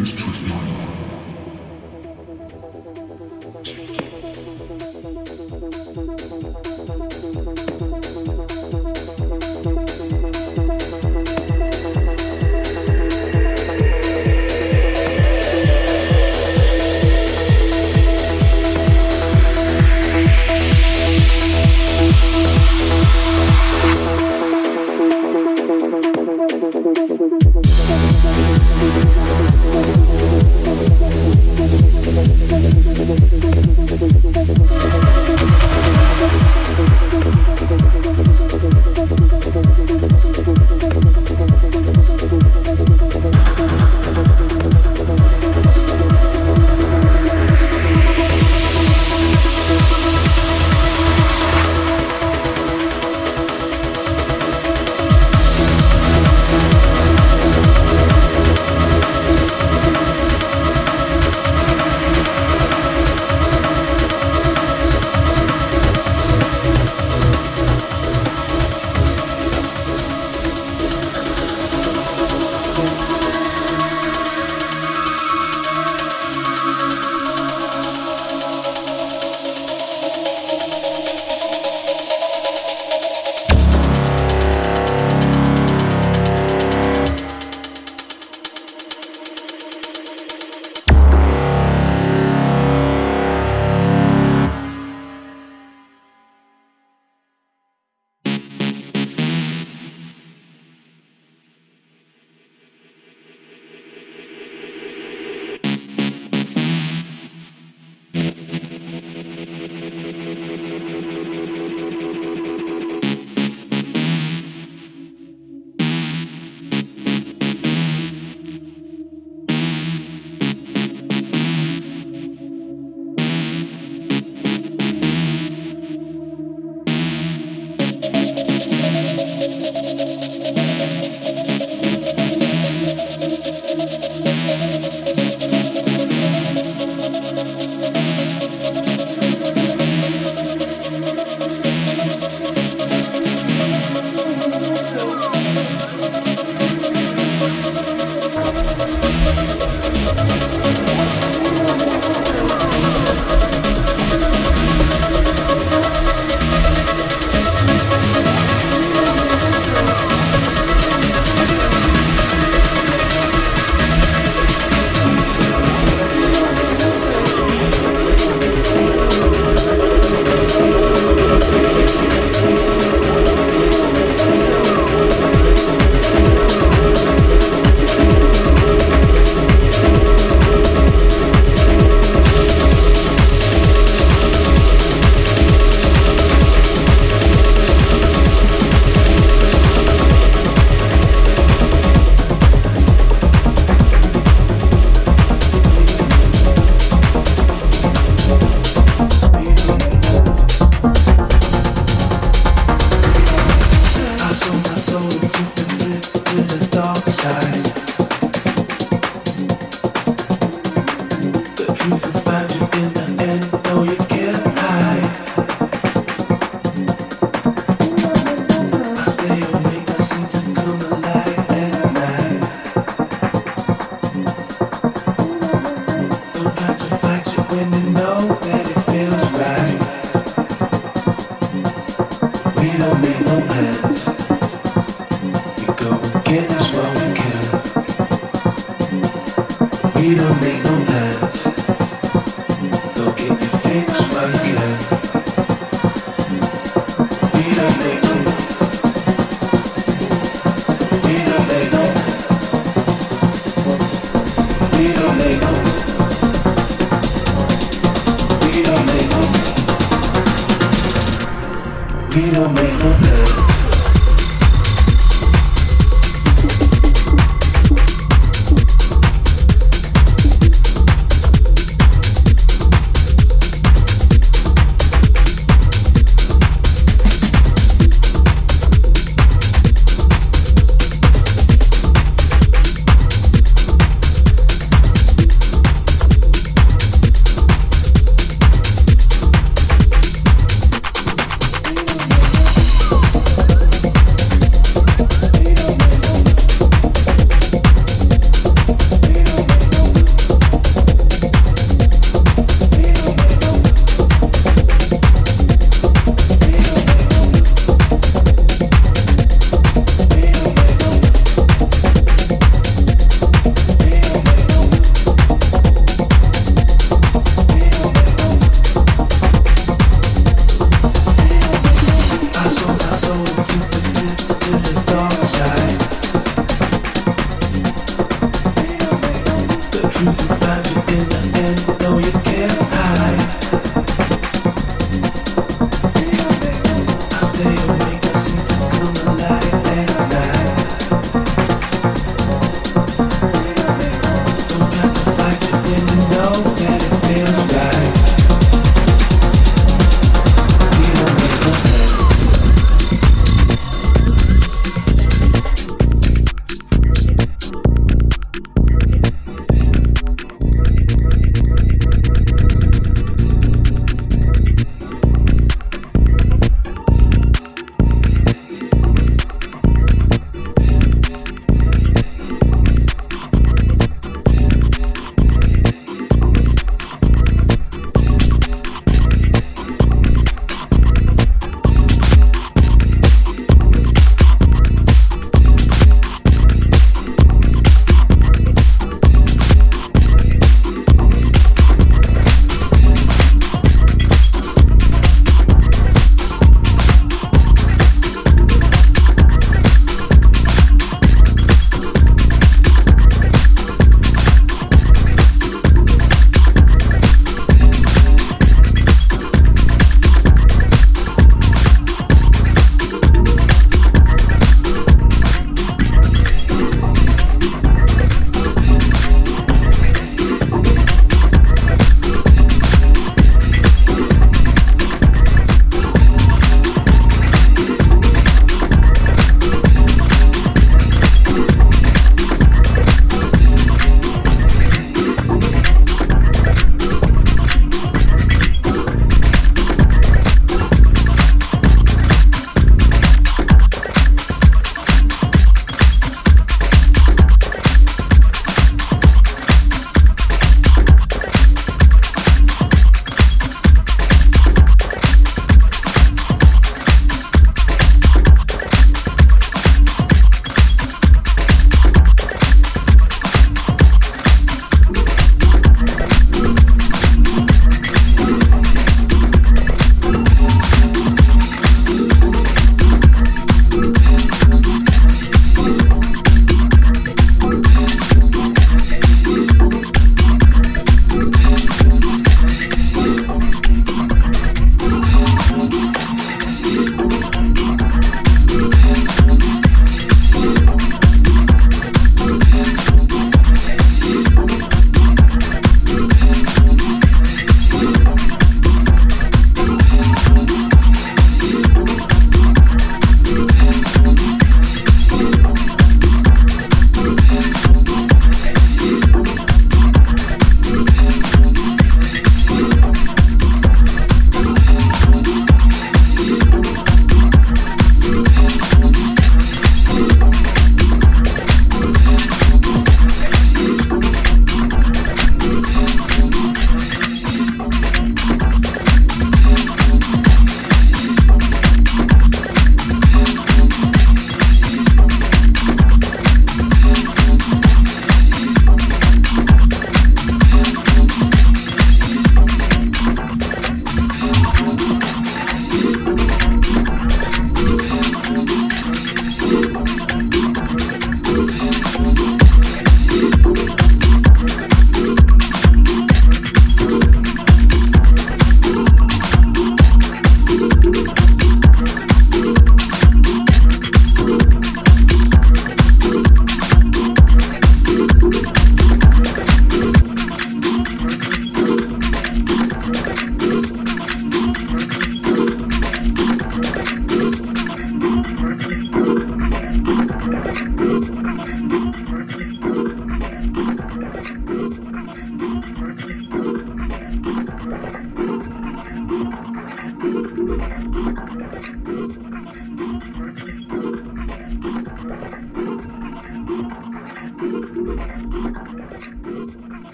This truth life.